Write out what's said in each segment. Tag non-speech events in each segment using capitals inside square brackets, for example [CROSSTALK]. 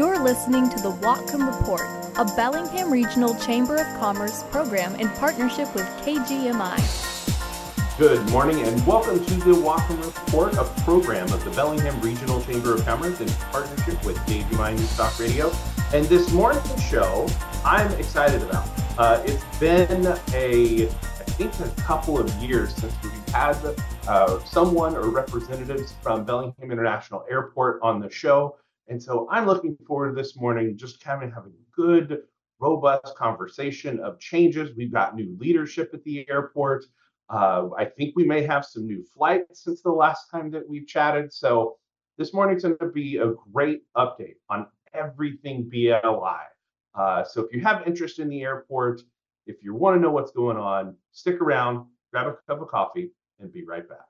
You're listening to the Whatcom Report, a Bellingham Regional Chamber of Commerce program in partnership with KGMI. Good morning and welcome to the Whatcom Report, a program of the Bellingham Regional Chamber of Commerce in partnership with KGMI News Talk Radio. And this morning's show, I'm excited about. Uh, it's been a, I think, a couple of years since we've had uh, someone or representatives from Bellingham International Airport on the show. And so I'm looking forward to this morning, just kind of having a good, robust conversation of changes. We've got new leadership at the airport. Uh, I think we may have some new flights since the last time that we've chatted. So this morning's going to be a great update on everything BLI. Uh, so if you have interest in the airport, if you want to know what's going on, stick around, grab a cup of coffee, and be right back.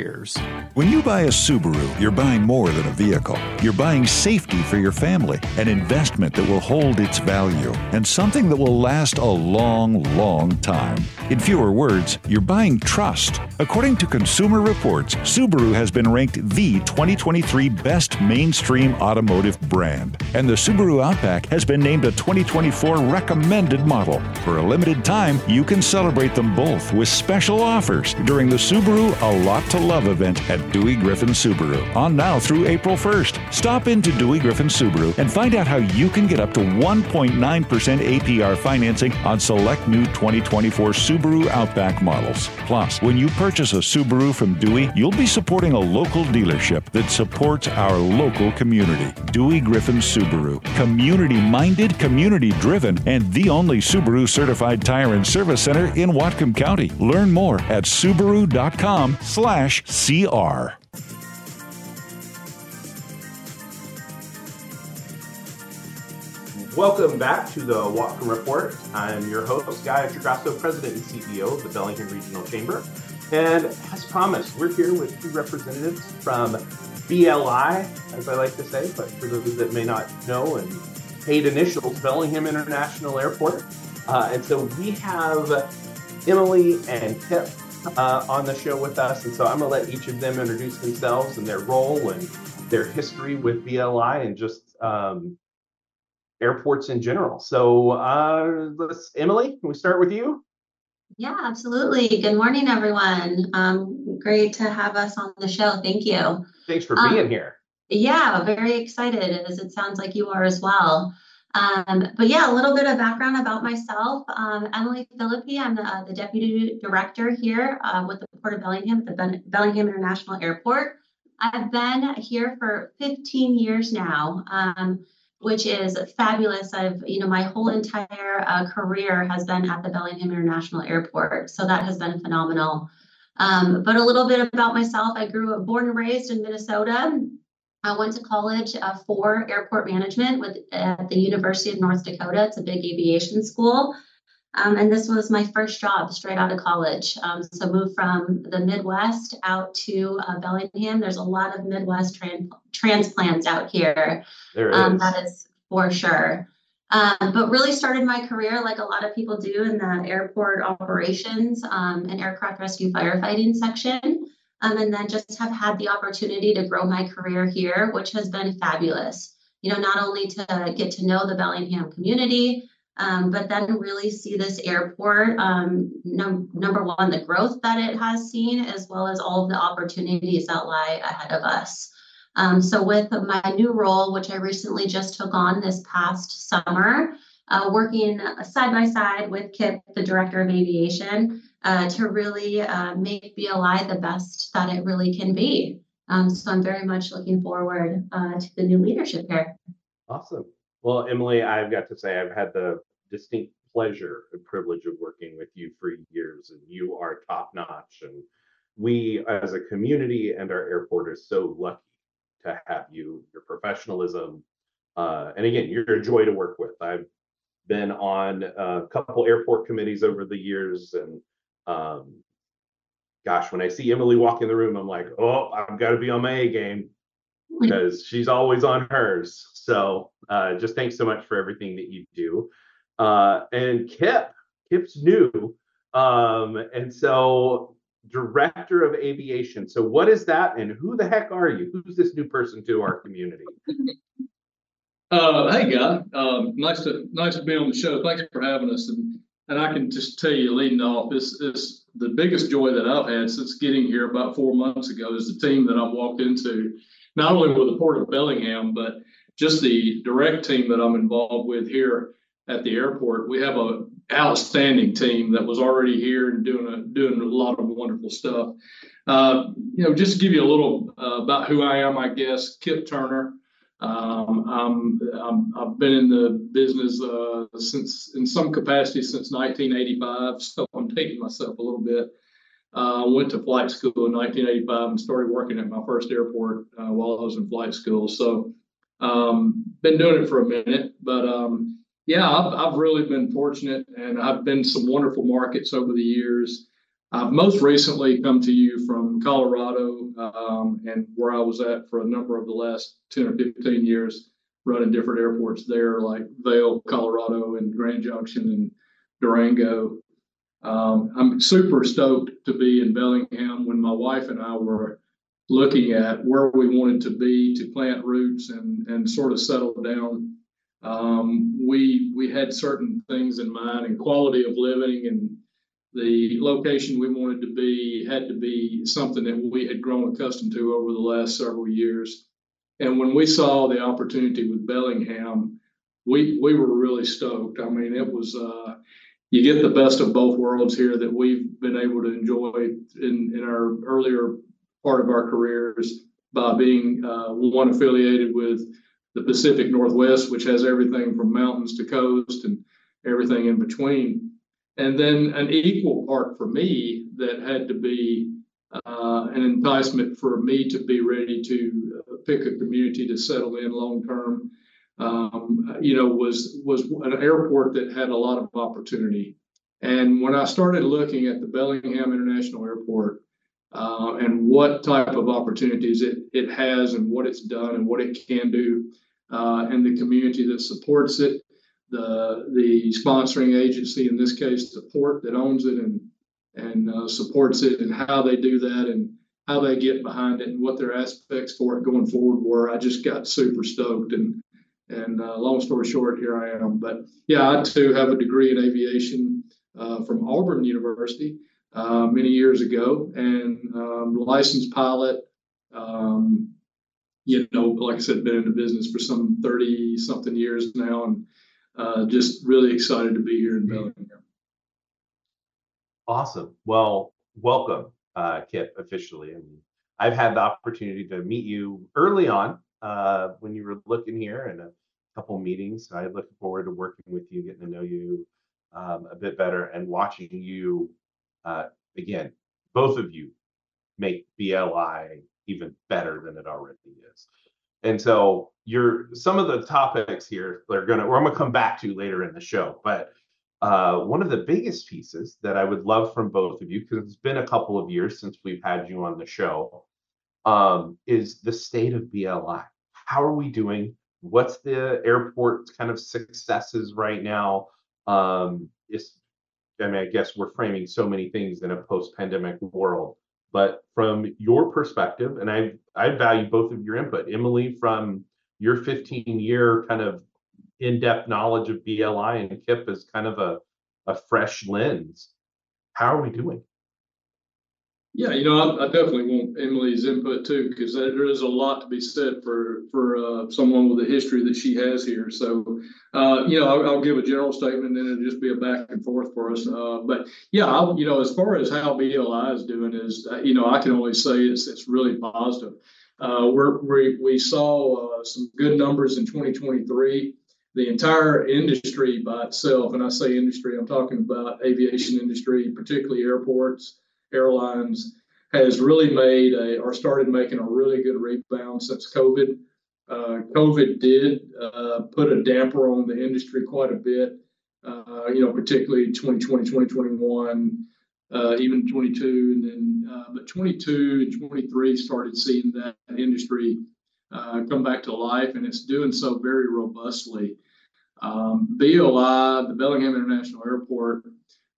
years. When you buy a Subaru, you're buying more than a vehicle. You're buying safety for your family, an investment that will hold its value, and something that will last a long, long time. In fewer words, you're buying trust. According to Consumer Reports, Subaru has been ranked the 2023 best mainstream automotive brand, and the Subaru Outback has been named a 2024 recommended model. For a limited time, you can celebrate them both with special offers during the Subaru A Lot to Love event at Dewey Griffin Subaru on now through April 1st. Stop into Dewey Griffin Subaru and find out how you can get up to 1.9% APR financing on select new 2024 Subaru Outback models. Plus, when you purchase a Subaru from Dewey, you'll be supporting a local dealership that supports our local community. Dewey Griffin Subaru. Community minded, community driven, and the only Subaru certified tire and service center in Whatcom County. Learn more at Subaru.com slash CR. Welcome back to the Whatcom Report. I'm your host, Guy Occhiogrosso, President and CEO of the Bellingham Regional Chamber. And as promised, we're here with two representatives from BLI, as I like to say, but for those that may not know, and paid initials, Bellingham International Airport. Uh, and so we have Emily and Kip uh, on the show with us. And so I'm going to let each of them introduce themselves and their role and their history with BLI and just um, airports in general. So uh, let's, Emily, can we start with you? Yeah, absolutely. Good morning, everyone. Um, great to have us on the show. Thank you. Thanks for being um, here. Yeah, very excited, as it sounds like you are as well. Um, but yeah, a little bit of background about myself. Um, Emily Philippi, I'm the, uh, the deputy director here uh, with the Port of Bellingham at the ben- Bellingham International Airport. I've been here for 15 years now, um, which is fabulous. I've, you know, my whole entire uh, career has been at the Bellingham International Airport, so that has been phenomenal. Um, but a little bit about myself: I grew up, born and raised in Minnesota. I went to college uh, for airport management with at the University of North Dakota. It's a big aviation school. Um, and this was my first job straight out of college. Um, so moved from the Midwest out to uh, Bellingham. There's a lot of Midwest trans- transplants out here. There um, is. That is for sure. Um, but really started my career like a lot of people do in the airport operations um, and aircraft rescue firefighting section um, and then just have had the opportunity to grow my career here, which has been fabulous. You know, not only to get to know the Bellingham community, um, but then really see this airport, um, num- number one, the growth that it has seen, as well as all of the opportunities that lie ahead of us. Um, so, with my new role, which I recently just took on this past summer, uh, working side by side with Kip, the director of aviation, uh, to really uh, make BLI the best that it really can be. Um, so, I'm very much looking forward uh, to the new leadership here. Awesome. Well, Emily, I've got to say, I've had the distinct pleasure and privilege of working with you for years, and you are top notch. And we, as a community and our airport, are so lucky to have you, your professionalism. Uh, and again, you're a joy to work with. I've been on a couple airport committees over the years, and um, gosh, when I see Emily walk in the room, I'm like, oh, I've got to be on my A game [LAUGHS] because she's always on hers. So uh, just thanks so much for everything that you do. Uh, and Kip, Kip's new. Um, and so director of aviation. So what is that and who the heck are you? Who's this new person to our community? [LAUGHS] Uh, hey guy, um, nice to nice to be on the show. Thanks for having us. And and I can just tell you, leading off, this is the biggest joy that I've had since getting here about four months ago. Is the team that I've walked into, not only with the Port of Bellingham, but just the direct team that I'm involved with here at the airport. We have a outstanding team that was already here and doing a doing a lot of wonderful stuff. Uh, you know, just to give you a little uh, about who I am, I guess Kip Turner. Um, i have been in the business uh, since, in some capacity, since 1985. So I'm dating myself a little bit. I uh, went to flight school in 1985 and started working at my first airport uh, while I was in flight school. So um, been doing it for a minute, but um, yeah, I've, I've really been fortunate and I've been some wonderful markets over the years. I've most recently come to you from Colorado um, and where I was at for a number of the last 10 or 15 years, running different airports there like Vail, Colorado, and Grand Junction and Durango. Um, I'm super stoked to be in Bellingham when my wife and I were looking at where we wanted to be to plant roots and, and sort of settle down um, we we had certain things in mind and quality of living and the location we wanted to be had to be something that we had grown accustomed to over the last several years. And when we saw the opportunity with Bellingham, we we were really stoked. I mean, it was uh, you get the best of both worlds here that we've been able to enjoy in in our earlier part of our careers by being uh, one affiliated with the Pacific Northwest, which has everything from mountains to coast and everything in between. And then an equal part for me that had to be uh, an enticement for me to be ready to uh, pick a community to settle in long term. Um, you know, was was an airport that had a lot of opportunity. And when I started looking at the Bellingham International Airport uh, and what type of opportunities it, it has and what it's done and what it can do uh, and the community that supports it, the the sponsoring agency, in this case, the port that owns it and and uh, supports it, and how they do that, and how they get behind it, and what their aspects for it going forward were. I just got super stoked, and and uh, long story short, here I am. But yeah, I too have a degree in aviation uh, from Auburn University uh, many years ago, and um, licensed pilot. Um, you know, like I said, been in the business for some 30 something years now and uh, just really excited to be here in Bellingham. Awesome. Well, welcome, uh, Kip, officially. And I've had the opportunity to meet you early on uh, when you were looking here in a couple meetings. I'm looking forward to working with you, getting to know you um, a bit better, and watching you uh, again, both of you make BLI even better than it already is. And so you're some of the topics here they're gonna or I'm gonna come back to later in the show. But uh, one of the biggest pieces that I would love from both of you, because it's been a couple of years since we've had you on the show, um, is the state of BLI. How are we doing? What's the airport's kind of successes right now? Um, I mean, I guess we're framing so many things in a post-pandemic world. But from your perspective, and I I value both of your input, Emily, from your 15 year kind of in-depth knowledge of BLI and KIP as kind of a, a fresh lens. How are we doing? Yeah, you know, I, I, definitely want Emily's input too, because there is a lot to be said for for uh, someone with the history that she has here. So, uh, you know, I'll, I'll, give a general statement, and it'll just be a back and forth for us. Uh, but yeah, I'll, you know, as far as how BLI is doing is, uh, you know, I can only say it's it's really positive. Uh, we we saw uh, some good numbers in 2023 the entire industry by itself, and I say industry, I'm talking about aviation industry, particularly airports, airlines, has really made a, or started making a really good rebound since COVID. Uh, COVID did uh, put a damper on the industry quite a bit, uh, you know, particularly 2020, 2021, uh, even 22, and then, uh, but 22 and 23 started seeing that industry uh, come back to life, and it's doing so very robustly. Um, BLI, the Bellingham International Airport,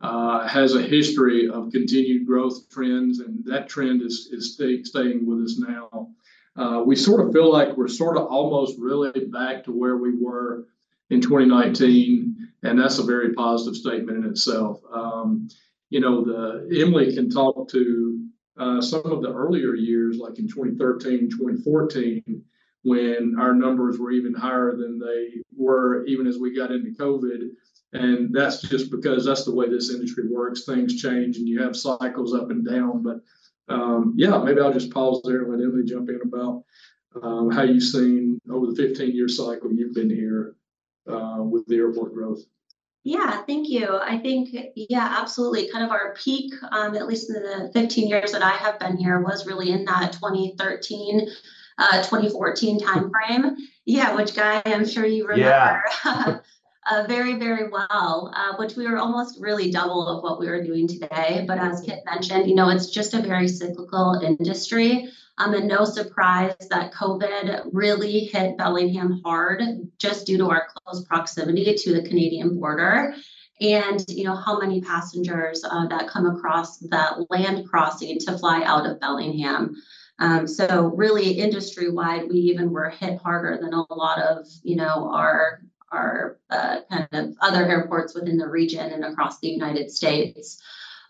uh, has a history of continued growth trends, and that trend is, is stay, staying with us now. Uh, we sort of feel like we're sort of almost really back to where we were in 2019, and that's a very positive statement in itself. Um, you know, the Emily can talk to uh, some of the earlier years, like in 2013, 2014, when our numbers were even higher than they were even as we got into COVID. And that's just because that's the way this industry works. Things change and you have cycles up and down. But um, yeah, maybe I'll just pause there and let Emily jump in about um, how you've seen over the 15 year cycle you've been here uh, with the airport growth. Yeah, thank you. I think, yeah, absolutely. Kind of our peak, um, at least in the 15 years that I have been here, was really in that 2013 uh, 2014 timeframe. Yeah, which guy I'm sure you remember. Yeah. [LAUGHS] uh, very, very well, uh, which we were almost really double of what we were doing today. But as Kip mentioned, you know, it's just a very cyclical industry. Um, and no surprise that COVID really hit Bellingham hard just due to our close proximity to the Canadian border and you know how many passengers uh, that come across that land crossing to fly out of Bellingham. Um, so really industry wide, we even were hit harder than a lot of you know our our uh, kind of other airports within the region and across the United States.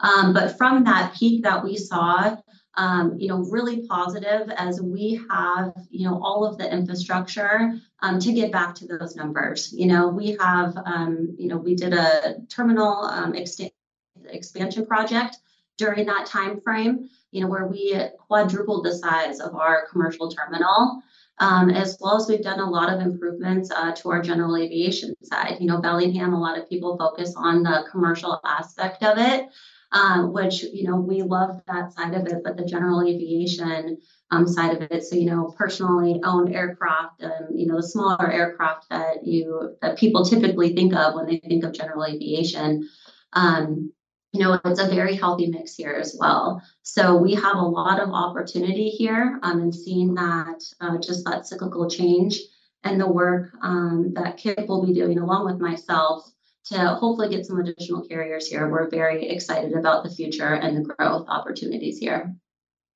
Um, but from that peak that we saw, um, you know, really positive as we have, you know, all of the infrastructure um, to get back to those numbers. You know, we have, um, you know, we did a terminal um, expansion project during that time frame you know, where we quadrupled the size of our commercial terminal. Um, as well as we've done a lot of improvements uh, to our general aviation side. You know, Bellingham, a lot of people focus on the commercial aspect of it, um, which, you know, we love that side of it, but the general aviation um, side of it. So, you know, personally owned aircraft and, you know, the smaller aircraft that you, that people typically think of when they think of general aviation. Um, you know, it's a very healthy mix here as well. So we have a lot of opportunity here um, and seeing that uh, just that cyclical change and the work um, that Kip will be doing along with myself to hopefully get some additional carriers here. We're very excited about the future and the growth opportunities here.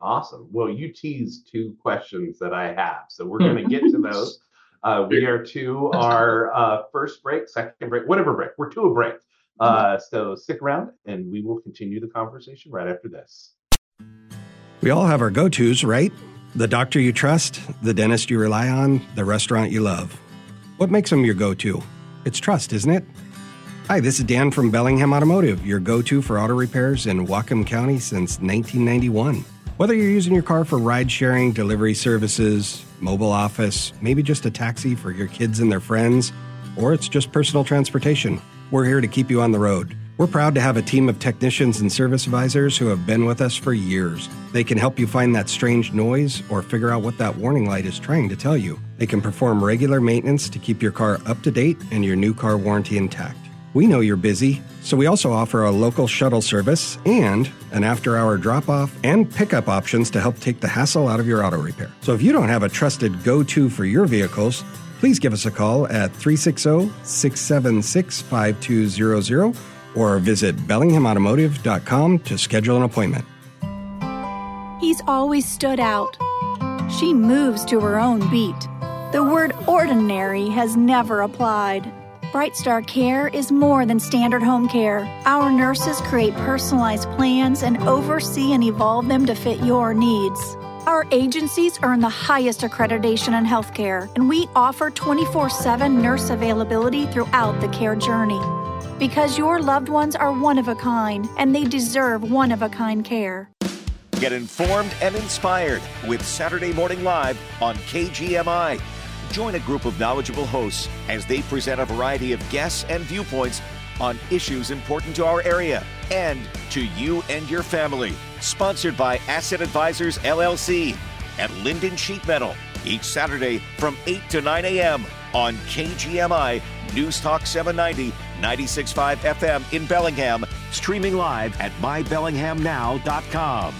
Awesome. Well, you teased two questions that I have, so we're [LAUGHS] going to get to those. Uh, we are to our uh, first break, second break, whatever break. We're to a break. Uh, so stick around and we will continue the conversation right after this. We all have our go tos, right? The doctor you trust, the dentist you rely on, the restaurant you love. What makes them your go to? It's trust, isn't it? Hi, this is Dan from Bellingham Automotive, your go to for auto repairs in Whatcom County since 1991. Whether you're using your car for ride sharing, delivery services, mobile office, maybe just a taxi for your kids and their friends, or it's just personal transportation. We're here to keep you on the road. We're proud to have a team of technicians and service advisors who have been with us for years. They can help you find that strange noise or figure out what that warning light is trying to tell you. They can perform regular maintenance to keep your car up to date and your new car warranty intact. We know you're busy, so we also offer a local shuttle service and an after hour drop off and pickup options to help take the hassle out of your auto repair. So if you don't have a trusted go to for your vehicles, please give us a call at 360 676 5200 or visit BellinghamAutomotive.com to schedule an appointment. He's always stood out. She moves to her own beat. The word ordinary has never applied. Brightstar Care is more than standard home care. Our nurses create personalized plans and oversee and evolve them to fit your needs. Our agencies earn the highest accreditation in healthcare, and we offer 24 7 nurse availability throughout the care journey. Because your loved ones are one of a kind, and they deserve one of a kind care. Get informed and inspired with Saturday Morning Live on KGMI. Join a group of knowledgeable hosts as they present a variety of guests and viewpoints on issues important to our area and to you and your family. Sponsored by Asset Advisors LLC at Lynden Sheet Metal each Saturday from 8 to 9 a.m. on KGMI News Talk 790, 96.5 FM in Bellingham, streaming live at mybellinghamnow.com.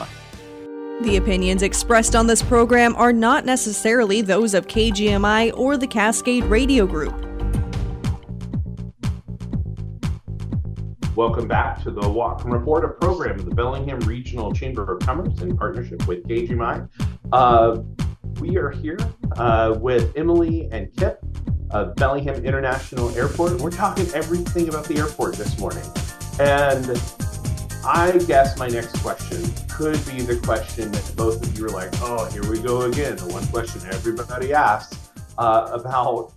The opinions expressed on this program are not necessarily those of KGMI or the Cascade Radio Group. Welcome back to the Whatcom Report, a program of the Bellingham Regional Chamber of Commerce in partnership with KGMI. Uh, we are here uh, with Emily and Kip of Bellingham International Airport. We're talking everything about the airport this morning. And I guess my next question could be the question that both of you are like, oh, here we go again. The one question everybody asks uh, about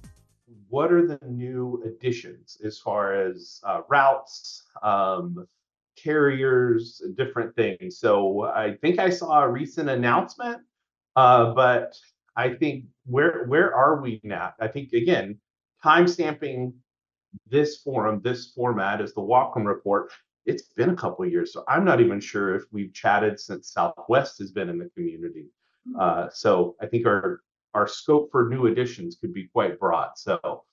what are the new additions as far as uh, routes, um, carriers, different things. So I think I saw a recent announcement, uh, but I think where where are we now? I think again, timestamping this forum, this format is the Whatcom report it's been a couple years, so I'm not even sure if we've chatted since Southwest has been in the community. Hmm. Uh, so I think our our scope for new additions could be quite broad. So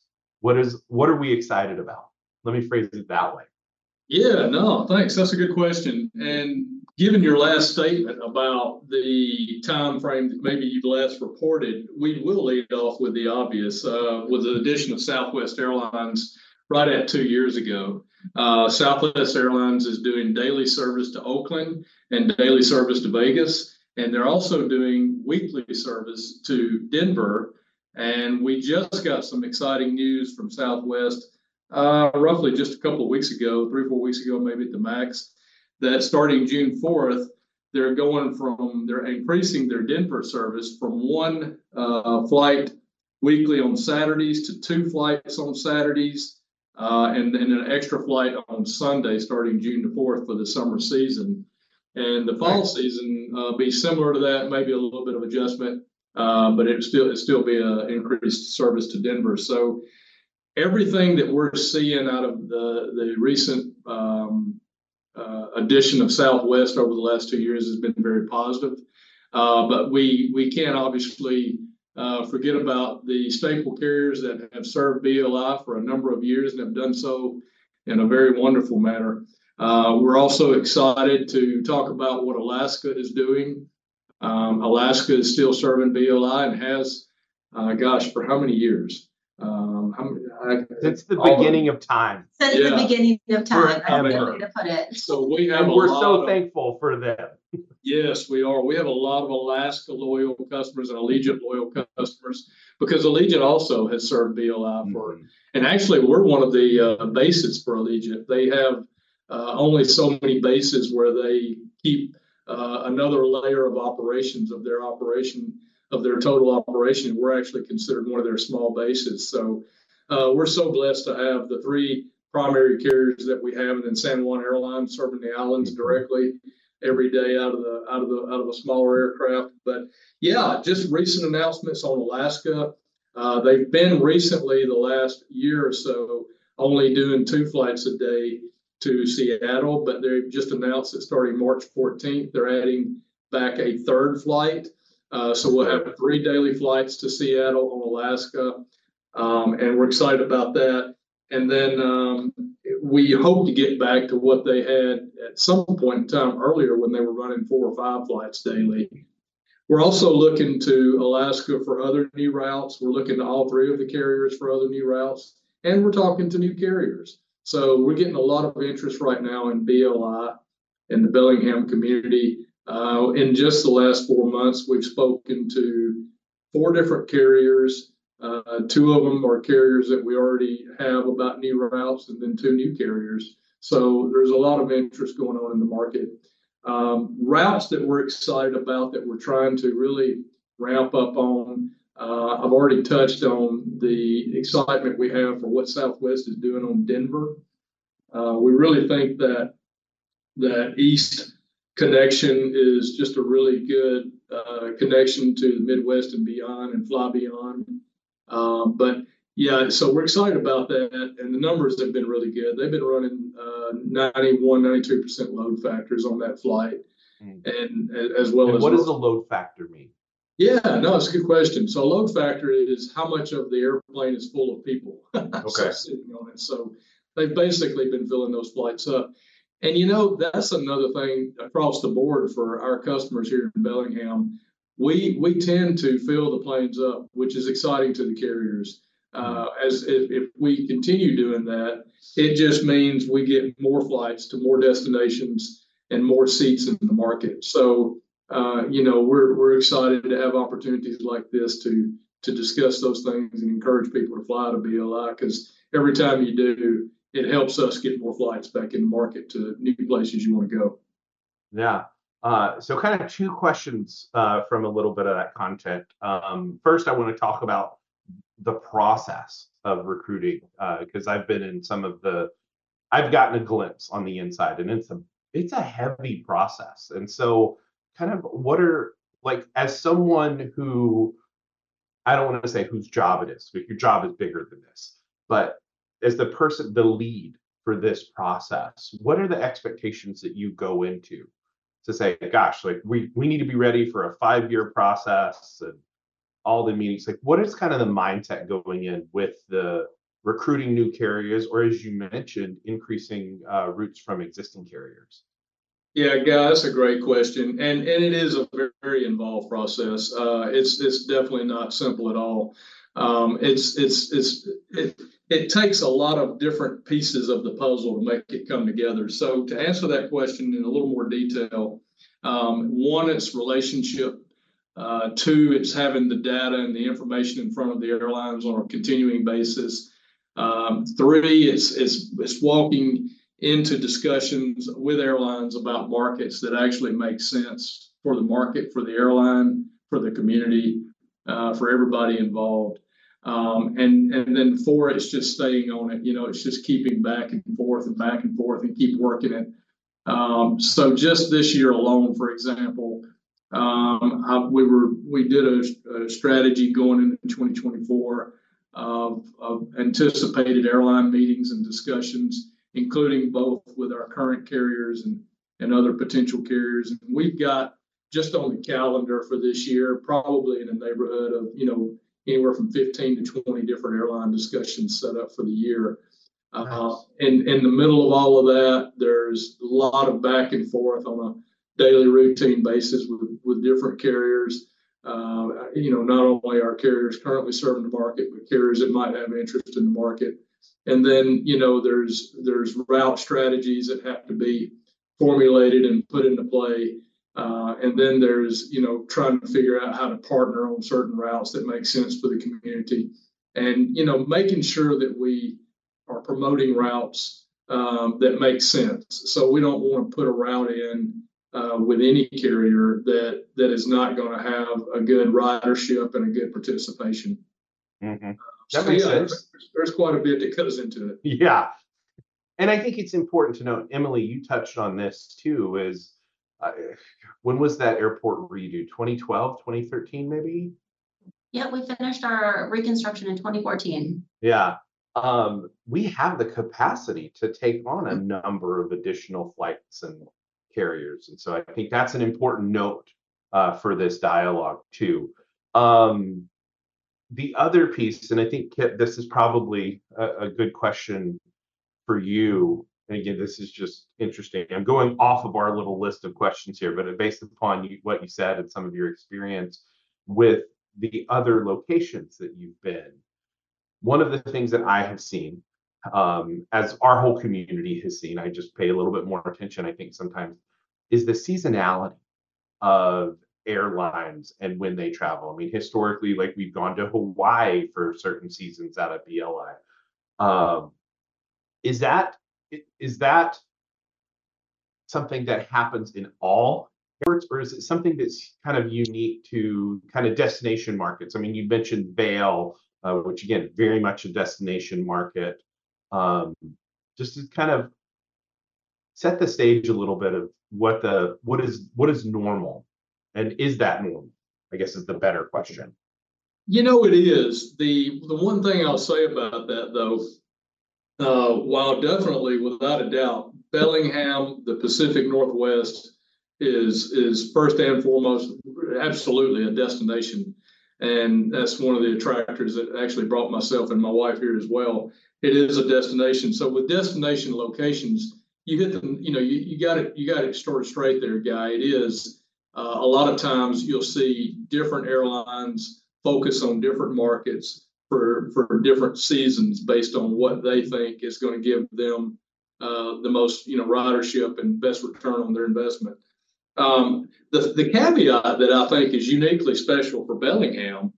what is what are we excited about? Let me phrase it that way. Yeah, no, thanks. That's a good question. And given your last statement about the time frame that maybe you've last reported, we will lead off with the obvious. Uh, with the addition of Southwest Airlines right at two years ago. Uh, Southwest Airlines is doing daily service to Oakland and daily service to Vegas, and they're also doing weekly service to Denver. And we just got some exciting news from Southwest uh, roughly just a couple of weeks ago, three or four weeks ago, maybe at the max, that starting June 4th, they're going from, they're increasing their Denver service from one uh, flight weekly on Saturdays to two flights on Saturdays uh, and then an extra flight on Sunday starting June the 4th for the summer season. And the fall season uh, be similar to that, maybe a little bit of adjustment, uh, but it still it still be an increased service to Denver. So everything that we're seeing out of the the recent um, uh, addition of Southwest over the last two years has been very positive. Uh, but we we can't obviously uh, forget about the staple carriers that have served BLI for a number of years and have done so in a very wonderful manner. Uh, we're also excited to talk about what Alaska is doing. Um, Alaska is still serving BLI and has, uh, gosh, for how many years? Um, I, it's the beginning of time. Since yeah. the beginning of time. That's the way to put it. So we have. and we're so of, thankful for them. [LAUGHS] yes, we are. We have a lot of Alaska loyal customers and Allegiant loyal customers because Allegiant also has served BLI for, mm-hmm. and actually we're one of the uh, bases for Allegiant. They have uh, only so many bases where they keep uh, another layer of operations of their operation of their total operation. We're actually considered one of their small bases. So uh, we're so blessed to have the three primary carriers that we have, and then San Juan Airlines serving the islands directly every day out of the out of the out of a smaller aircraft. But yeah, just recent announcements on Alaska. Uh, they've been recently the last year or so only doing two flights a day to Seattle, but they've just announced that starting March 14th, they're adding back a third flight. Uh, so we'll have three daily flights to Seattle on Alaska, um, and we're excited about that. And then um, we hope to get back to what they had at some point in time earlier when they were running four or five flights daily. We're also looking to Alaska for other new routes. We're looking to all three of the carriers for other new routes, and we're talking to new carriers. So we're getting a lot of interest right now in BLI in the Bellingham community. Uh, in just the last four months, we've spoken to four different carriers Uh, two of them are carriers that we already have about new routes, and then two new carriers. So there's a lot of interest going on in the market. Um, routes that we're excited about that we're trying to really ramp up on. Uh, I've already touched on the excitement we have for what Southwest is doing on Denver. Uh, we really think that that east connection is just a really good uh, connection to the Midwest and beyond and fly beyond. Um, but yeah, so we're excited about that, and the numbers have been really good. They've been running uh, 91, 92 percent load factors on that flight, mm. and as well and as what does the load factor mean? Yeah, no, it's a good question. So load factor is how much of the airplane is full of people [LAUGHS] okay. sitting on it. So they've basically been filling those flights up. And you know, that's another thing across the board for our customers here in Bellingham. We we tend to fill the planes up, which is exciting to the carriers. Uh, as if, if, we continue doing that, it just means we get more flights to more destinations and more seats in the market. So, uh, you know, we're we're excited to have opportunities like this to to discuss those things and encourage people to fly to BLI because every time you do, it helps us get more flights back in the market to new places you want to go. Yeah. Uh, so, kind of two questions uh, from a little bit of that content. Um, first, I want to talk about the process of recruiting because uh, I've been in some of the, I've gotten a glimpse on the inside, and it's a it's a heavy process. And so, kind of, what are like as someone who I don't want to say whose job it is, but your job is bigger than this, but as the person, the lead for this process, what are the expectations that you go into to say, gosh, like we we need to be ready for a five year process and all the meetings? Like, what is kind of the mindset going in with the recruiting new carriers, or as you mentioned, increasing uh, routes from existing carriers? Yeah, that's a great question, and and it is a very, very involved process. Uh, it's it's definitely not simple at all. Um, it's it's it's it, it takes a lot of different pieces of the puzzle to make it come together. So to answer that question in a little more detail, um, one, it's relationship. Uh, two, it's having the data and the information in front of the airlines on a continuing basis. Um, three, it's, it's it's walking into discussions with airlines about markets that actually make sense for the market, for the airline, for the community, uh, for everybody involved. Um, and and then four, it's just staying on it. You know, it's just keeping back and forth and back and forth and keep working it. Um, so just this year alone, for example, um, I, we were we did a, a, strategy going into 2024 of, of anticipated airline meetings and discussions, including both with our current carriers and and other potential carriers. And we've got just on the calendar for this year, probably in the neighborhood of you know anywhere from 15 to 20 different airline discussions set up for the year. Uh, nice. and in the middle of all of that, there's a lot of back and forth on a daily routine basis with, with different carriers. Uh, you know, not only our carriers currently serving the market, but carriers that might have interest in the market. And then, you know, there's there's route strategies that have to be formulated and put into play uh, and then there's, you know, trying to figure out how to partner on certain routes that make sense for the community. And, you know, making sure that we are promoting routes um, that make sense. So we don't want to put a route in uh, with any carrier that that is not going to have a good ridership and a good participation. Mm-hmm. That so, makes yeah, sense. There's, there's quite a bit that goes into it. Yeah. And I think it's important to note, Emily, you touched on this too, is uh, when was that airport redo? 2012, 2013, maybe? Yeah, we finished our reconstruction in 2014. Yeah. Um, we have the capacity to take on a number of additional flights and carriers. And so I think that's an important note uh, for this dialogue, too. Um, the other piece, and I think Kip, this is probably a, a good question for you and again, this is just interesting. I'm going off of our little list of questions here, but based upon you, what you said and some of your experience with the other locations that you've been, one of the things that I have seen, um, as our whole community has seen, I just pay a little bit more attention, I think sometimes, is the seasonality of airlines and when they travel. I mean, historically, like we've gone to Hawaii for certain seasons out of BLI. Um, is that is that something that happens in all airports, or is it something that's kind of unique to kind of destination markets? I mean, you mentioned Vail, uh, which again, very much a destination market. Um, just to kind of set the stage a little bit of what the what is what is normal, and is that normal? I guess is the better question. You know, it is the the one thing I'll say about that though. Uh, while definitely, without a doubt, Bellingham, the Pacific Northwest, is is first and foremost absolutely a destination, and that's one of the attractors that actually brought myself and my wife here as well. It is a destination. So with destination locations, you hit them. you know you, got it you got it straight there, guy. It is uh, a lot of times you'll see different airlines focus on different markets for for different seasons based on what they think is going to give them uh, the most you know ridership and best return on their investment. Um, the the caveat that I think is uniquely special for Bellingham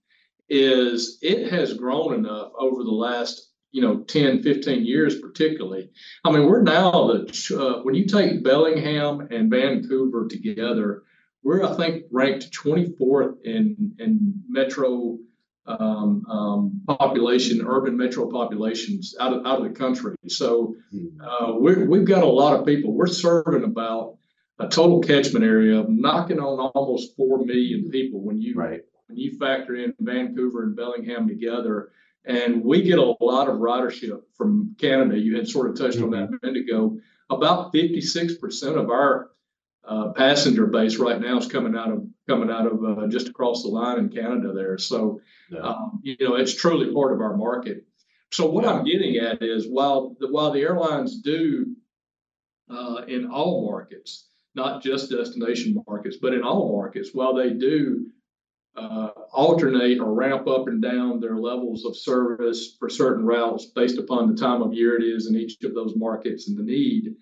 is it has grown enough over the last you know 10 15 years particularly i mean we're now the uh, when you take bellingham and vancouver together we're i think ranked 24th in in metro um, um, population, urban metro populations out of, out of the country. So hmm. uh, we have got a lot of people. We're serving about a total catchment area of knocking on almost four million people when you right. when you factor in Vancouver and Bellingham together. And we get a lot of ridership from Canada. You had sort of touched mm-hmm. on that a mm-hmm. minute ago. About 56% of our uh, passenger base right now is coming out of coming out of uh, just across the line in Canada there. So, yeah. um, you know, it's truly part of our market. So what yeah. I'm getting at is while the, while the airlines do uh, in all markets, not just destination markets, but in all markets, while they do uh, alternate or ramp up and down their levels of service for certain routes based upon the time of year it is in each of those markets and the need.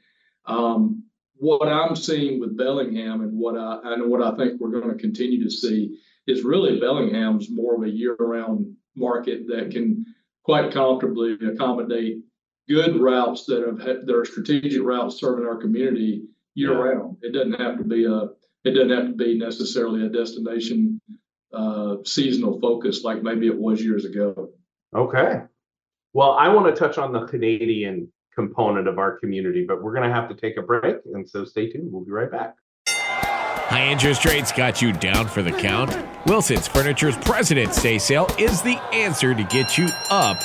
Um, what I'm seeing with Bellingham and what I and what I think we're going to continue to see is really Bellingham's more of a year-round market that can quite comfortably accommodate good routes that have that are strategic routes serving our community year-round. It doesn't have to be a it doesn't have to be necessarily a destination uh, seasonal focus like maybe it was years ago. Okay. Well, I want to touch on the Canadian component of our community. But we're going to have to take a break. And so stay tuned. We'll be right back. High interest rates got you down for the count? Wilson's Furniture's President's Day sale is the answer to get you up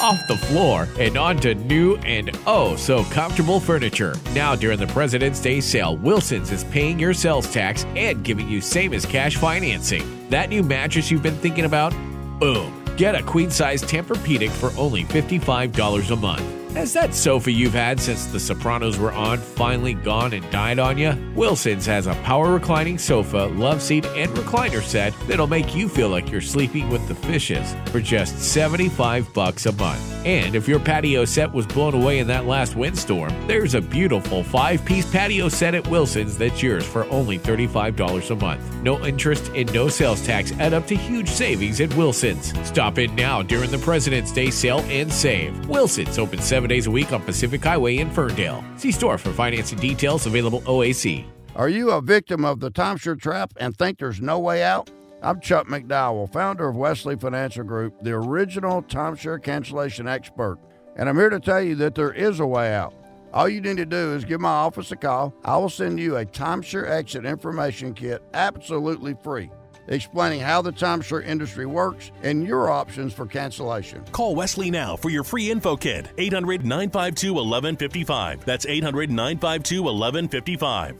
off the floor and onto new and oh so comfortable furniture. Now, during the President's Day sale, Wilson's is paying your sales tax and giving you same as cash financing. That new mattress you've been thinking about? Boom. Get a queen size Tempur-Pedic for only $55 a month. Has that sofa you've had since The Sopranos were on finally gone and died on you? Wilson's has a power reclining sofa, love seat, and recliner set that'll make you feel like you're sleeping with the fishes for just 75 bucks a month. And if your patio set was blown away in that last windstorm, there's a beautiful five-piece patio set at Wilson's that's yours for only $35 a month. No interest and no sales tax add up to huge savings at Wilson's. Stop in now during the President's Day sale and save. Wilson's open 7 seven days a week on Pacific Highway in Ferndale. See store for financing details available OAC. Are you a victim of the timeshare trap and think there's no way out? I'm Chuck McDowell, founder of Wesley Financial Group, the original timeshare cancellation expert. And I'm here to tell you that there is a way out. All you need to do is give my office a call. I will send you a timeshare exit information kit absolutely free explaining how the timeshare industry works and your options for cancellation. Call Wesley now for your free info kit. 800 952 1155. That's 800 952 1155.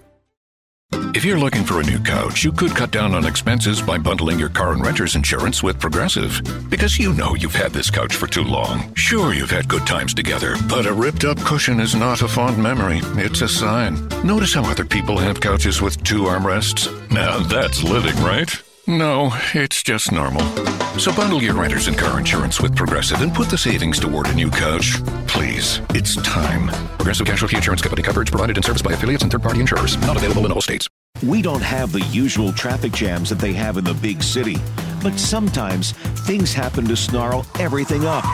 If you're looking for a new couch, you could cut down on expenses by bundling your car and renter's insurance with Progressive. Because you know you've had this couch for too long. Sure, you've had good times together, but a ripped up cushion is not a fond memory. It's a sign. Notice how other people have couches with two armrests? Now that's living, right? No, it's just normal. So bundle your renters and car insurance with Progressive and put the savings toward a new couch. Please, it's time. Progressive Casualty Insurance Company coverage provided and serviced by affiliates and third-party insurers. Not available in all states. We don't have the usual traffic jams that they have in the big city, but sometimes things happen to snarl everything up.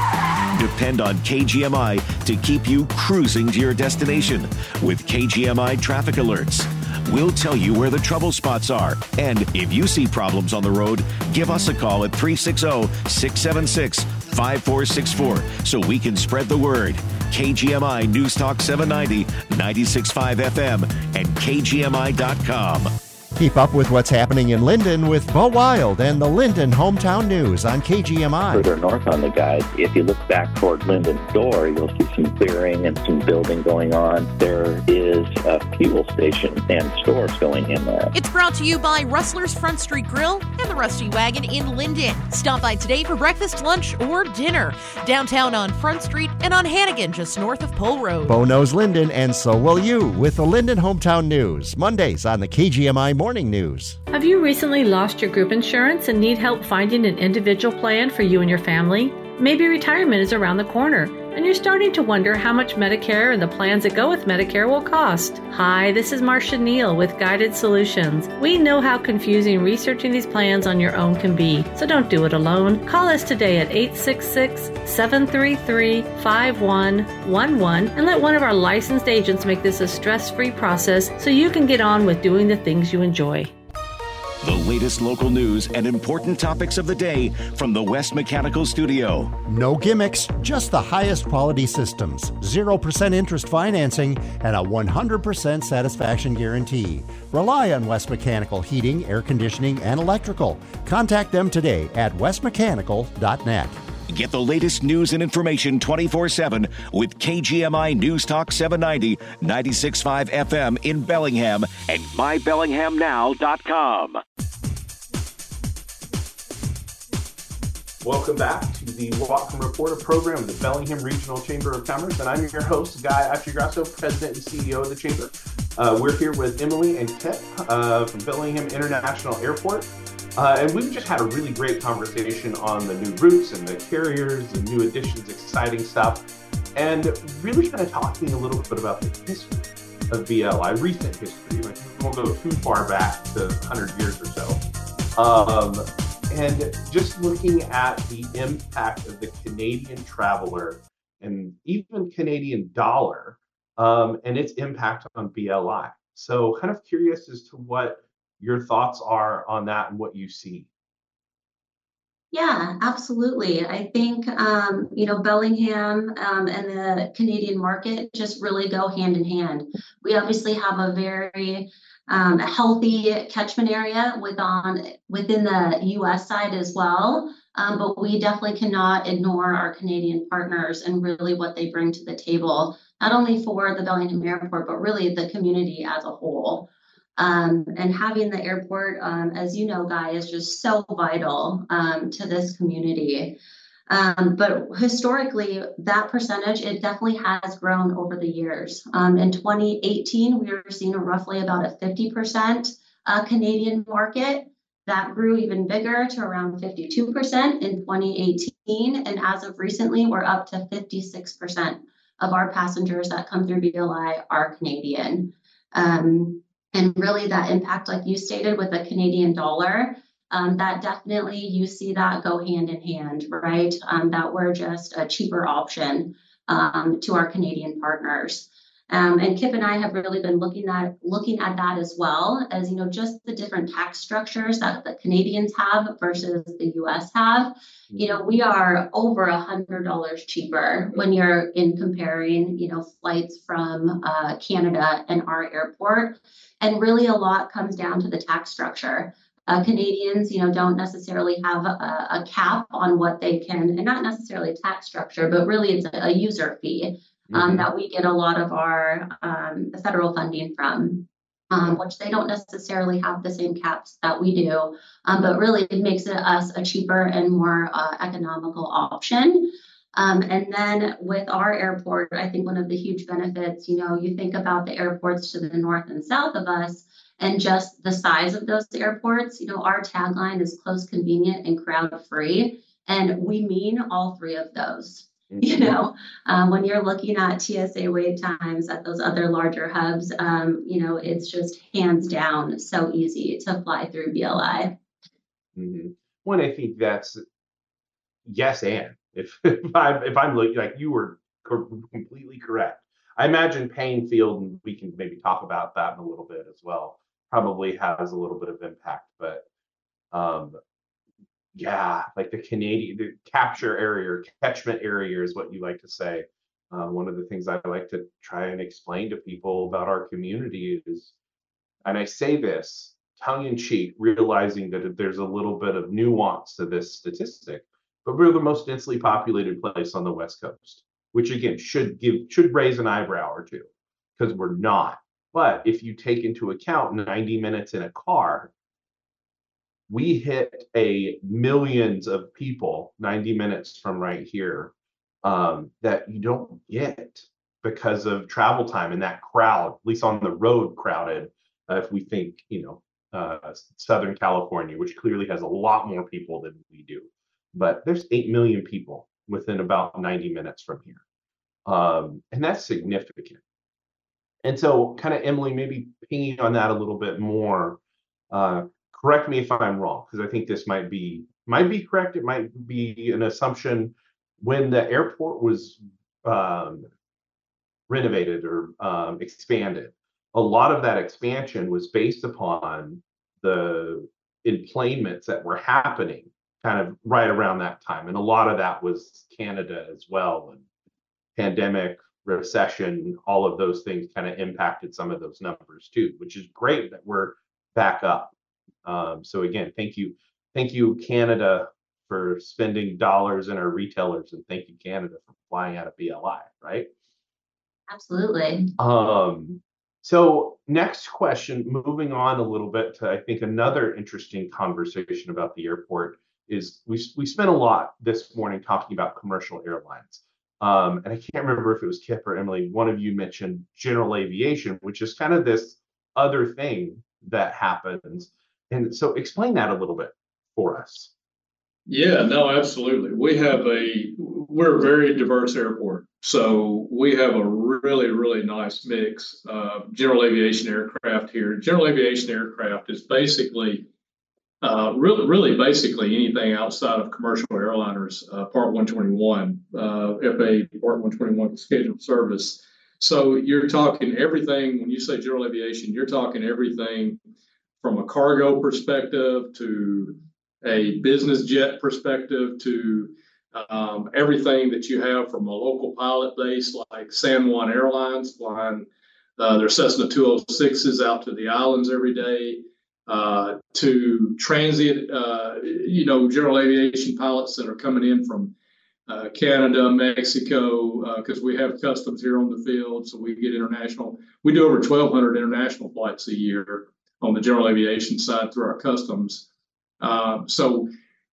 Depend on KGMI to keep you cruising to your destination with KGMI traffic alerts. We'll tell you where the trouble spots are. And if you see problems on the road, give us a call at 360 676 5464 so we can spread the word. KGMI News Talk 790, 96.5 FM, and KGMI.com. Keep up with what's happening in Lynden with Bo Wild and the Lynden Hometown News on KGMI. Further north on the guide, if you look back toward Lynden Door, you'll see some clearing and some building going on. There is a fuel station and stores going in there. It's brought to you by Rustler's Front Street Grill and the Rusty Wagon in Lynden. Stop by today for breakfast, lunch, or dinner. Downtown on Front Street and on Hannegan, just north of Pole Road. Bo knows Lynden, and so will you with the Lynden Hometown News. Mondays on the KGMI Morning News. Have you recently lost your group insurance and need help finding an individual plan for you and your family? Maybe retirement is around the corner, and you're starting to wonder how much Medicare and the plans that go with Medicare will cost. Hi, this is Marcia Neal with Guided Solutions. We know how confusing researching these plans on your own can be, so don't do it alone. Call us today at 866 733 5111 and let one of our licensed agents make this a stress free process so you can get on with doing the things you enjoy. The latest local news and important topics of the day from the West Mechanical Studio. No gimmicks, just the highest quality systems, 0% interest financing, and a 100% satisfaction guarantee. Rely on West Mechanical Heating, Air Conditioning, and Electrical. Contact them today at westmechanical.net. Get the latest news and information 24 7 with KGMI News Talk 790, 96.5 FM in Bellingham and mybellinghamnow.com. Welcome back to the Whatcom Reporter program of the Bellingham Regional Chamber of Commerce, and I'm your host, Guy Occhiogrosso, President and CEO of the Chamber. Uh, we're here with Emily and Kip uh, from Bellingham International Airport. Uh, and we've just had a really great conversation on the new routes and the carriers and new additions, exciting stuff, and really kind of talking a little bit about the history of BLI, recent history. Like, we won't go too far back to 100 years or so. Um, and just looking at the impact of the Canadian traveler and even Canadian dollar um, and its impact on BLI. So, kind of curious as to what your thoughts are on that and what you see. Yeah, absolutely. I think um, you know Bellingham um, and the Canadian market just really go hand in hand. We obviously have a very um, healthy catchment area within the U.S. side as well, um, but we definitely cannot ignore our Canadian partners and really what they bring to the table, not only for the Bellingham Airport, but really the community as a whole. Um, and having the airport, um, as you know, Guy, is just so vital um, to this community. Um, but historically, that percentage, it definitely has grown over the years. Um, in 2018, we were seeing roughly about a 50% uh, Canadian market. That grew even bigger to around 52% in 2018. And as of recently, we're up to 56% of our passengers that come through BLI are Canadian. Um, and really that impact, like you stated, with the Canadian dollar, um, that definitely you see that go hand in hand, right? Um, that we're just a cheaper option um, to our Canadian partners. Um, and Kip and I have really been looking at looking at that as well as you know just the different tax structures that the Canadians have versus the U.S. have. You know, we are over a hundred dollars cheaper when you're in comparing you know flights from uh, Canada and our airport, and really a lot comes down to the tax structure. Uh, Canadians, you know, don't necessarily have a, a, cap on what they can, and not necessarily tax structure, but really it's a, a user fee mm-hmm. that we get a lot of our um, federal funding from, um, which they don't necessarily have the same caps that we do. Um, but really, it makes it us a cheaper and more uh, economical option. Um, and then with our airport, I think one of the huge benefits, you know, you think about the airports to the north and south of us and just the size of those airports. You know, our tagline is close, convenient, and crowd free. And we mean all three of those. You know, um, when you're looking at TSA wait times at those other larger hubs, um, you know, it's just hands down so easy to fly through BLI. Mm-hmm. One, I think that's yes, and if [LAUGHS] if I'm if I'm looking like you were co- completely correct. I imagine paying field, and we can maybe talk about that in a little bit as well. Probably has a little bit of impact, but um, yeah, like the Canadian the capture area or catchment area is what you like to say. Uh, one of the things I like to try and explain to people about our community is, and I say this tongue in cheek, realizing that there's a little bit of nuance to this statistic, but we're the most densely populated place on the West Coast, which again should give should raise an eyebrow or two, because we're not. But if you take into account 90 minutes in a car, we hit a millions of people 90 minutes from right here um, that you don't get because of travel time and that crowd, at least on the road crowded. Uh, if we think, you know, uh, Southern California, which clearly has a lot more people than we do, but there's 8 million people within about 90 minutes from here. Um, and that's significant. And so, kind of, Emily, maybe pinging on that a little bit more. Uh, correct me if I'm wrong, because I think this might be might be correct. It might be an assumption when the airport was um, renovated or um, expanded. A lot of that expansion was based upon the enplanements that were happening kind of right around that time. And a lot of that was Canada as well. And pandemic, recession, all of those things kind of impacted some of those numbers too, which is great that we're back up. Um, so again, thank you, thank you, Canada, for spending dollars in our retailers, and thank you, Canada, for flying out of BLI, right? Absolutely. Um, so next question, moving on a little bit to I think another interesting conversation about the airport is we we spent a lot this morning talking about commercial airlines. Um, and I can't remember if it was Kip or Emily. One of you mentioned general aviation, which is kind of this other thing that happens. And so, explain that a little bit for us. Yeah, no, absolutely. We have a we're a very diverse airport, so we have a really really nice mix of general aviation aircraft here. General aviation aircraft is basically uh, really, really basically anything outside of commercial airliners, uh, Part 121, uh, FAA Part 121 scheduled service. So you're talking everything, when you say general aviation, you're talking everything from a cargo perspective to a business jet perspective to um, everything that you have from a local pilot base like San Juan Airlines flying uh, their Cessna 206s out to the islands every day uh, to transit, uh, you know, general aviation pilots that are coming in from uh, Canada, Mexico, because uh, we have customs here on the field, so we get international. We do over 1,200 international flights a year on the general aviation side through our customs. Um, so,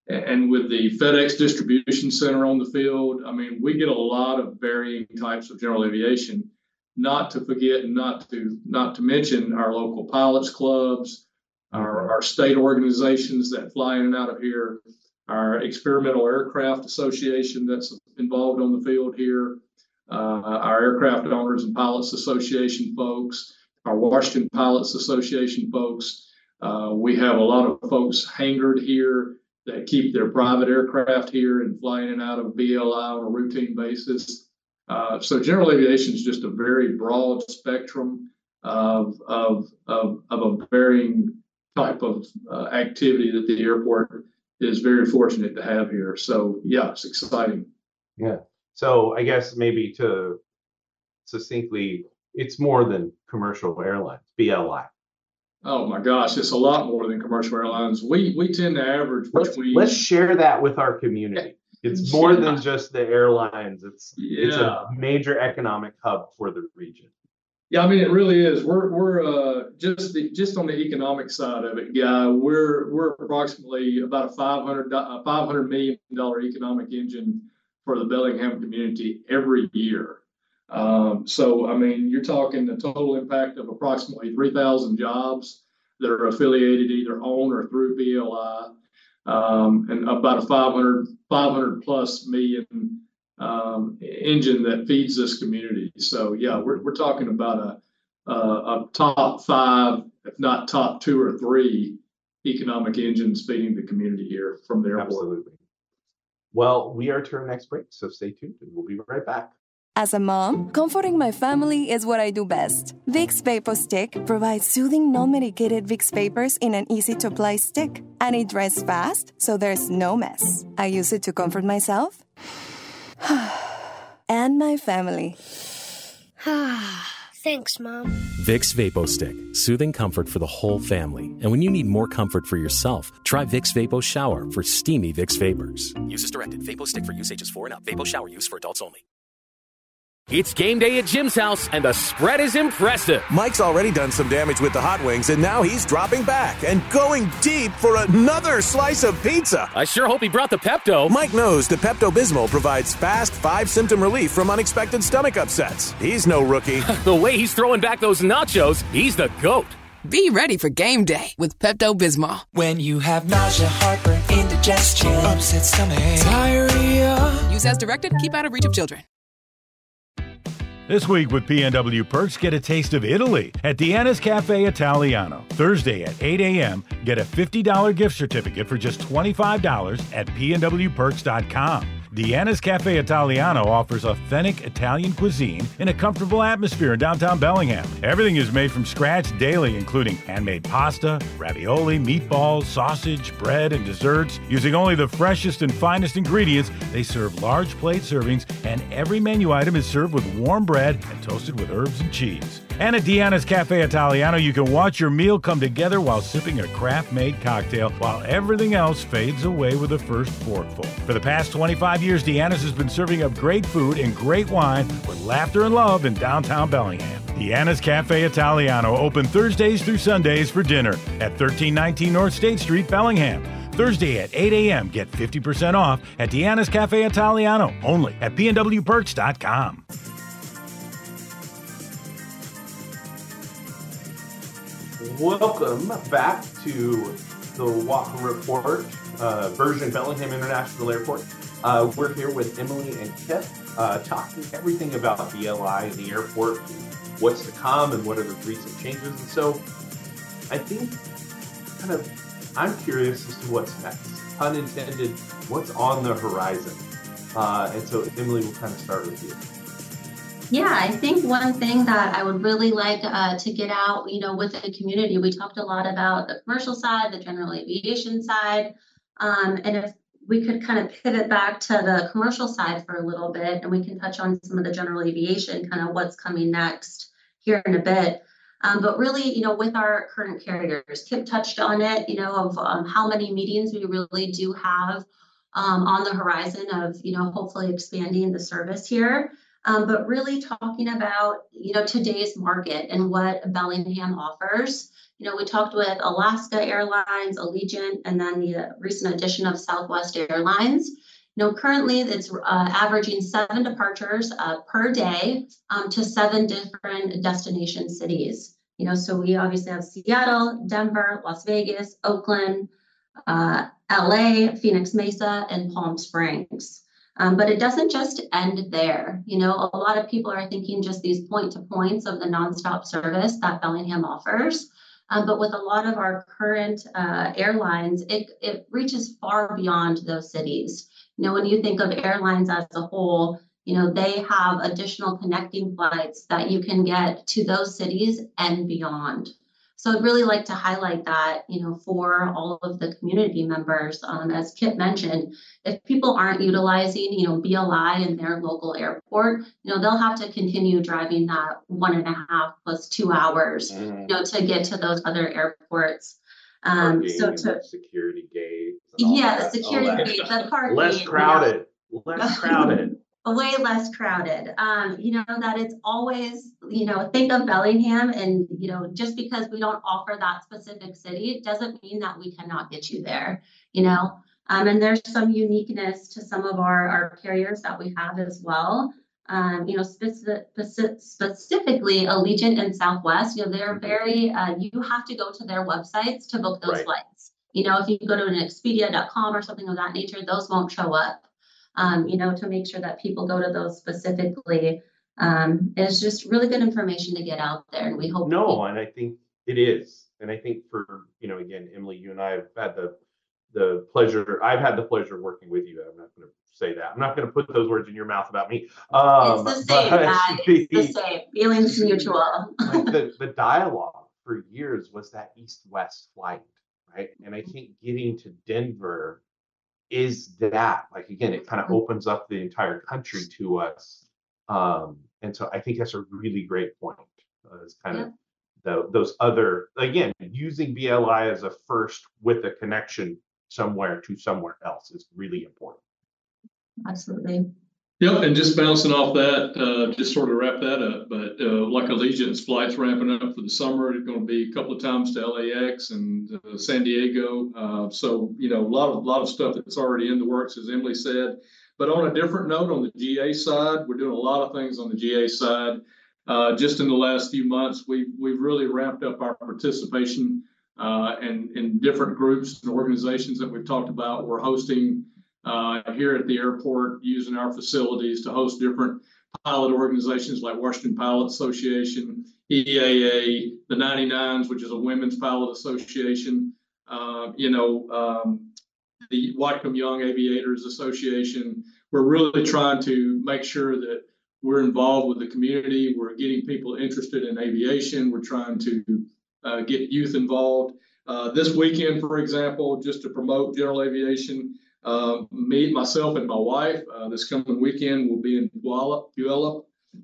and with the FedEx distribution center on the field, I mean, we get a lot of varying types of general aviation. Not to forget, and not to not to mention our local pilots clubs, our, our state organizations that fly in and out of here, our Experimental Aircraft Association that's involved on the field here, uh, our Aircraft Owners and Pilots Association folks, our Washington Pilots Association folks. Uh, we have a lot of folks hangared here that keep their private aircraft here and fly in and out of BLI on a routine basis. Uh, so general aviation is just a very broad spectrum of, of, of, of a varying type of uh, activity that the airport is very fortunate to have here. So yeah, it's exciting. Yeah. So I guess maybe to succinctly, it's more than commercial airlines, BLI. Oh my gosh, it's a lot more than commercial airlines. We we tend to average let's, between. Let's share that with our community. It's more yeah. than just the airlines. It's yeah. it's a major economic hub for the region. Yeah, I mean it really is. We're we're uh, just the just on the economic side of it, guy. We're we're approximately about a 500 uh, 500 million dollar economic engine for the Bellingham community every year. Um, so I mean, you're talking the total impact of approximately 3,000 jobs that are affiliated either on or through BLI, um, and about a 500 500 plus million um, engine that feeds this community. So yeah, we're we're talking about a, a, a top five, if not top two or three, economic engines feeding the community here from the airport. Absolutely. Well, we are to our next break, so stay tuned and we'll be right back. As a mom, comforting my family is what I do best. Vicks Vapo Stick provides soothing, non-medicated Vicks vapors in an easy-to-apply stick, and it dries fast, so there's no mess. I use it to comfort myself [SIGHS] and my family. [SIGHS] Thanks, Mom. Vicks Vapo Stick, soothing comfort for the whole family. And when you need more comfort for yourself, try Vicks Vapo Shower for steamy Vicks vapors. Use as directed. Vapo Stick for use ages 4 and up. Vapo Shower use for adults only. It's game day at Jim's house, and the spread is impressive. Mike's already done some damage with the hot wings, and now he's dropping back and going deep for another slice of pizza. I sure hope he brought the Pepto. Mike knows the Pepto Bismol provides fast, five symptom relief from unexpected stomach upsets. He's no rookie. [LAUGHS] the way he's throwing back those nachos, he's the GOAT. Be ready for game day with Pepto Bismol. When you have nausea, heartburn, indigestion, upset stomach, diarrhea. Use as directed, keep out of reach of children. This week with PNW Perks, get a taste of Italy at Deanna's Cafe Italiano. Thursday at 8 a.m., get a $50 gift certificate for just $25 at pnwperks.com. Deanna's Cafe Italiano offers authentic Italian cuisine in a comfortable atmosphere in downtown Bellingham. Everything is made from scratch daily, including handmade pasta, ravioli, meatballs, sausage, bread, and desserts. Using only the freshest and finest ingredients, they serve large plate servings, and every menu item is served with warm bread and toasted with herbs and cheese. And at Deanna's Cafe Italiano, you can watch your meal come together while sipping a craft made cocktail while everything else fades away with the first forkful. For the past 25 years, Deanna's has been serving up great food and great wine with laughter and love in downtown Bellingham. Deanna's Cafe Italiano, open Thursdays through Sundays for dinner at 1319 North State Street, Bellingham. Thursday at 8 a.m. Get 50% off at Deanna's Cafe Italiano, only at pnwperks.com. Welcome back to the Whatcom Report, uh, version Bellingham International Airport. Uh, we're here with Emily and Kip, uh, talking everything about BLI and the airport, and what's to come, and what are the recent changes. And so, I think, kind of, I'm curious as to what's next. Pun intended. What's on the horizon? Uh, and so, Emily, we'll kind of start with you. Yeah, I think one thing that I would really like uh, to get out, you know, with the community, we talked a lot about the commercial side, the general aviation side, um, and if we could kind of pivot back to the commercial side for a little bit, and we can touch on some of the general aviation, kind of what's coming next here in a bit. Um, but really, you know, with our current carriers, Kip touched on it, you know, of um, how many meetings we really do have um, on the horizon of, you know, hopefully expanding the service here um, but really talking about you know today's market and what Bellingham offers. You know, we talked with Alaska Airlines, Allegiant, and then the recent addition of Southwest Airlines. You know, currently it's uh, averaging seven departures uh, per day um, to seven different destination cities. You know, so we obviously have Seattle, Denver, Las Vegas, Oakland, uh, LA, Phoenix Mesa, and Palm Springs. Um, but it doesn't just end there. You know, a lot of people are thinking just these point to points of the nonstop service that Bellingham offers. Um, but with a lot of our current uh, airlines, it, it reaches far beyond those cities. You know, when you think of airlines as a whole, you know, they have additional connecting flights that you can get to those cities and beyond. So I'd really like to highlight that, you know, for all of the community members. Um, as Kip mentioned, if people aren't utilizing, you know, BLI in their local airport, you know, they'll have to continue driving that one and a half plus two hours, mm-hmm. you know, to get to those other airports. Um, so to security gates. Yeah, the security gate, the [LAUGHS] parking. Less [LAUGHS] crowded. Know. Less crowded way less crowded. Um, you know, that it's always, you know, think of Bellingham and, you know, just because we don't offer that specific city, it doesn't mean that we cannot get you there, you know. Um, and there's some uniqueness to some of our, our carriers that we have as well. Um, you know, specific, specifically Allegiant and Southwest, you know, they're very, uh, you have to go to their websites to book those right. flights. You know, if you go to an Expedia.com or something of that nature, those won't show up. Um, you know, to make sure that people go to those specifically. Um, it's just really good information to get out there, and we hope. No, and I think it is, and I think for you know, again, Emily, you and I have had the the pleasure. I've had the pleasure of working with you. I'm not going to say that. I'm not going to put those words in your mouth about me. Um, it's the [LAUGHS] same, guys. [LAUGHS] It's the same. Feelings mutual. like the, [LAUGHS] the dialogue for years was that east-west flight, right? And I think getting to Denver is that. Like again, it kind of opens up the entire country to us. Um, and so I think that's a really great point. Uh, it's kind Yeah. of the, those other again using BLI as a first with a connection somewhere to somewhere else is really important. Absolutely. Yep, and just bouncing off that, uh, just sort of wrap that up. But uh, like Allegiant's flights ramping up for the summer, it's going to be a couple of times to LAX and uh, San Diego. Uh, so you know, a lot of lot of stuff that's already in the works, as Emily said. But on a different note, on the GA side, we're doing a lot of things on the GA side. Uh, just in the last few months, we've we've really ramped up our participation uh, in different groups and organizations that we've talked about. We're hosting here at the airport using our facilities to host different pilot organizations like Washington Pilot Association, EAA, the 99s, which is a women's pilot association, uh, you know, um, the Whatcom Young Aviators Association. We're really trying to make sure that we're involved with the community. We're getting people interested in aviation. We're trying to uh, get youth involved. Uh, this weekend, for example, just to promote general aviation, uh, me, myself, and my wife uh, this coming weekend will be in Puyallup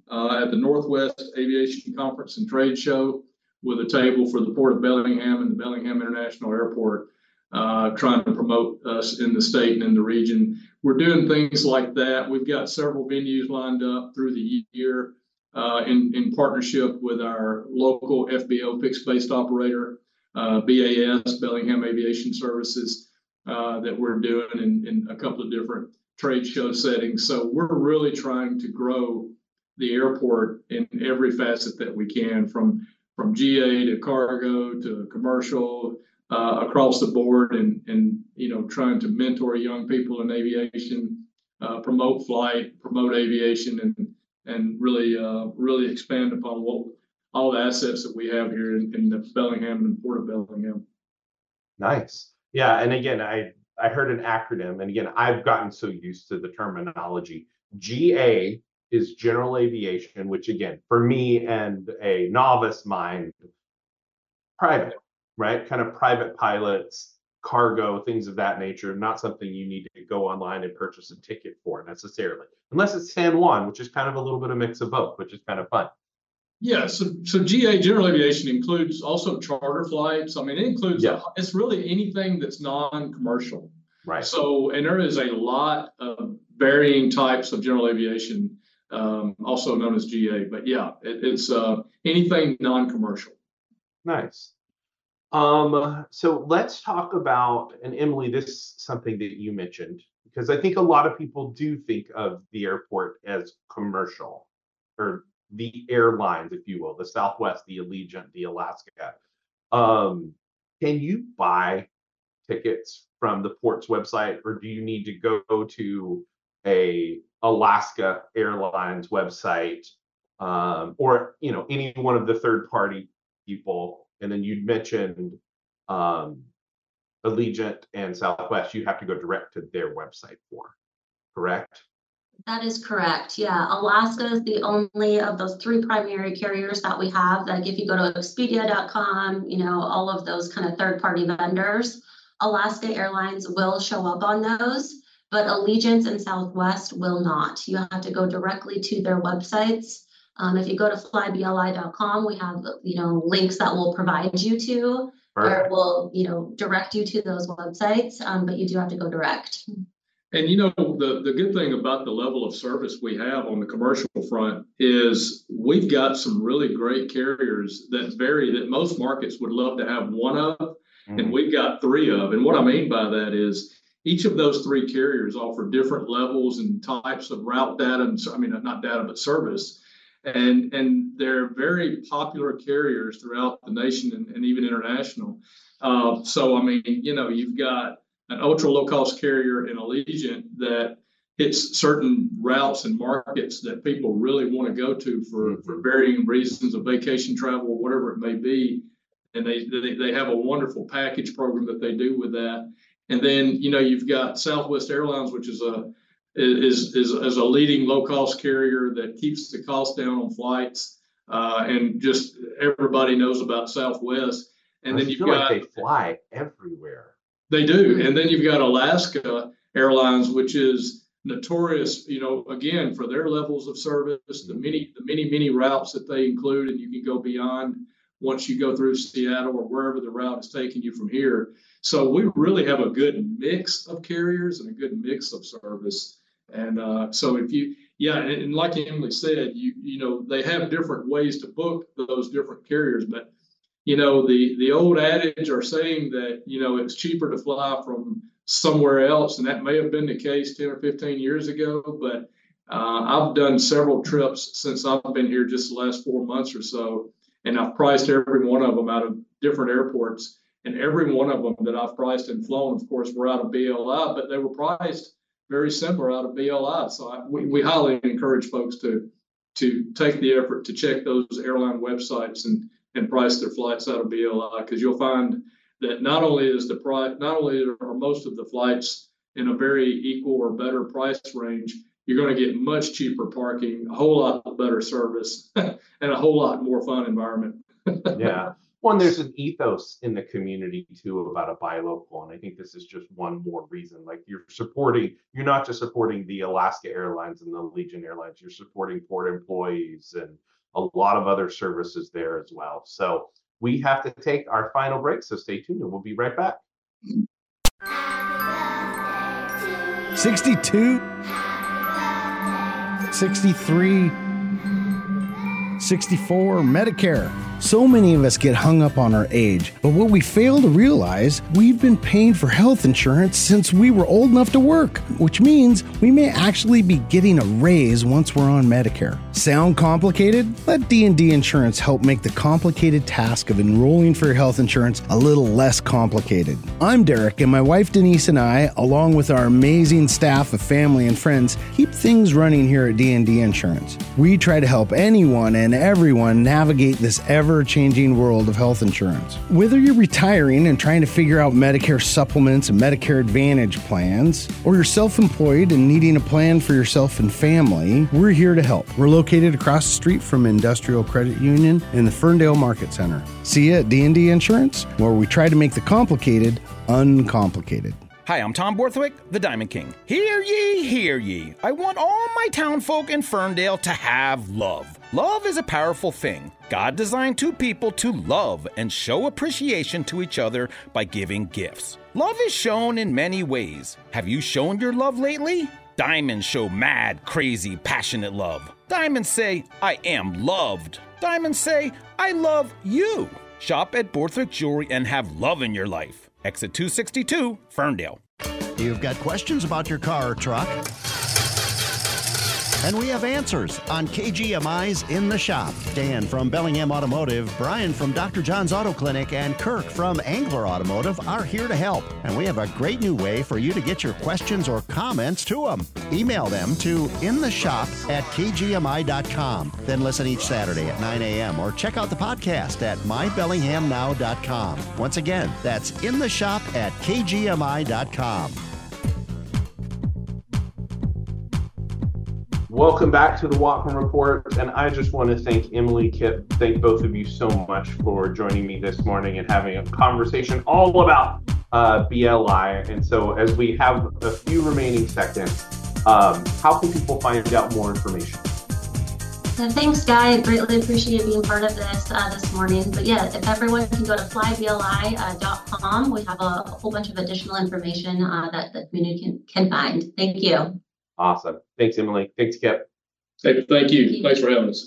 uh, at the Northwest Aviation Conference and Trade Show with a table for the Port of Bellingham and the Bellingham International Airport, uh, trying to promote us in the state and in the region. We're doing things like that. We've got several venues lined up through the year uh, in, in partnership with our local FBO fixed based operator, uh, BAS, Bellingham Aviation Services uh, that we're doing in, in a couple of different trade show settings. So we're really trying to grow the airport in every facet that we can, from from GA to cargo to commercial, uh, across the board, and and you know trying to mentor young people in aviation, uh, promote flight, promote aviation, and and really uh, really expand upon what all the assets that we have here in, in the Bellingham and Port of Bellingham. Nice. Yeah, and again, I I heard an acronym, and again, I've gotten so used to the terminology. GA is general aviation, which again, for me and a novice mind, private, right? Kind of private pilots, cargo, things of that nature. Not something you need to go online and purchase a ticket for necessarily, unless it's San Juan, which is kind of a little bit of a mix of both, which is kind of fun. Yeah, so so GA general aviation includes also charter flights. I mean, it includes Yeah. it's really anything that's non-commercial. Right. So, and there is a lot of varying types of general aviation, um, also known as GA. But yeah, it, it's uh, anything non-commercial. Nice. Um, so let's talk about, and Emily, this is something that you mentioned, because I think a lot of people do think of the airport as commercial or the airlines, if you will, the Southwest, the Allegiant, the Alaska. Um, can you buy tickets from the port's website, or do you need to go to a Alaska Airlines website, um, or you know any one of the third-party people? And then you mentioned um, Allegiant and Southwest. You have to go direct to their website for, correct? That is correct. Yeah, Alaska is the only of those three primary carriers that we have. Like if you go to Expedia.com, you know, all of those kind of third party vendors, Alaska Airlines will show up on those, but Allegiant and Southwest will not. You have to go directly to their websites. Um, if you go to flybli.com, we have, you know, links that will provide you to or Perfect. will, you know, direct you to those websites, um, but you do have to go direct. And you know, the, the good thing about the level of service we have on the commercial front is we've got some really great carriers that vary that most markets would love to have one of, and we've got three of. And what I mean by that is each of those three carriers offer different levels and types of route data, and so- I mean, not data, but service. And, and they're very popular carriers throughout the nation and, and even international. Uh, so, I mean, you know, you've got an ultra low cost carrier in Allegiant that hits certain routes and markets that people really want to go to for, mm-hmm. for varying reasons of vacation travel or whatever it may be. And they, they, they have a wonderful package program that they do with that. And then, you know, you've got Southwest Airlines, which is a is, is, is a leading low cost carrier that keeps the cost down on flights. Uh, and just everybody knows about Southwest. And I then you've got like they fly everywhere. They do. And then you've got Alaska Airlines, which is notorious, you know, again for their levels of service, the many the many many routes that they include, and you can go beyond once you go through Seattle or wherever the route is taking you from here. So we really have a good mix of carriers and a good mix of service. And uh, so if you, yeah, and, and like Emily said, you you know they have different ways to book those different carriers, but you know the the old adage are saying that you know it's cheaper to fly from somewhere else, and that may have been the case 10 or 15 years ago, but uh, I've done several trips since I've been here just the last four months or so, and I've priced every one of them out of different airports. And every one of them that I've priced and flown, of course, were out of BLI, but they were priced very similar out of BLI. So I, we, we highly encourage folks to to take the effort to check those airline websites and and price their flights out of BLI because you'll find that not only is the price, not only are most of the flights in a very equal or better price range, you're going to get much cheaper parking, a whole lot better service, [LAUGHS] and a whole lot more fun environment. [LAUGHS] yeah. One, there's an ethos in the community too about a buy local, and I think this is just one more reason. Like you're supporting, you're not just supporting the Alaska Airlines and the Legion Airlines, you're supporting port employees and a lot of other services there as well. So we have to take our final break. So stay tuned, and we'll be right back. 62, 63, 64, Medicare. So many of us get hung up on our age, but what we fail to realize, we've been paying for health insurance since we were old enough to work, which means we may actually be getting a raise once we're on Medicare. Sound complicated? Let D&D Insurance help make the complicated task of enrolling for your health insurance a little less complicated. I'm Derek and my wife Denise and I, along with our amazing staff of family and friends, keep things running here at D&D Insurance. We try to help anyone and everyone navigate this ever ever changing world of health insurance. Whether you're retiring and trying to figure out Medicare supplements and Medicare Advantage plans, or you're self employed and needing a plan for yourself and family, we're here to help. We're located across the street from Industrial Credit Union in the Ferndale Market Center. See you at D&D Insurance, where we try to make the complicated uncomplicated. Hi, I'm Tom Borthwick, the Diamond King. Hear ye, hear ye. I want all my townfolk in Ferndale to have love. Love is a powerful thing. God designed two people to love and show appreciation to each other by giving gifts. Love is shown in many ways. Have you shown your love lately? Diamonds show mad, crazy, passionate love. Diamonds say, I am loved. Diamonds say, I love you. Shop at Borthwick Jewelry and have love in your life. Exit 262, Ferndale. You've got questions about your car or truck? And we have answers on KGMI's In the Shop. Dan from Bellingham Automotive, Brian from Dr. John's Auto Clinic, and Kirk from Angler Automotive are here to help. And we have a great new way for you to get your questions or comments to them. Email them to intheshop at kgmi.com. Then listen each Saturday at 9 a.m. or check out the podcast at mybellinghamnow.com. Once again, that's in the shop at kgmi.com. Welcome back to the Whatcom Report, and I just want to thank Emily Kip. Thank both of you so much for joining me this morning and having a conversation all about uh, BLI. And so, as we have a few remaining seconds, um, how can people find out more information? thanks, Guy. I greatly appreciate being part of this uh, this morning. But yeah, if everyone can go to flybli.com, uh, we have a, a, whole bunch of additional information uh, that the community can, can find. Thank you. Awesome. Thanks, Emily. Thanks, Kip. Hey, thank you. Thanks for having us.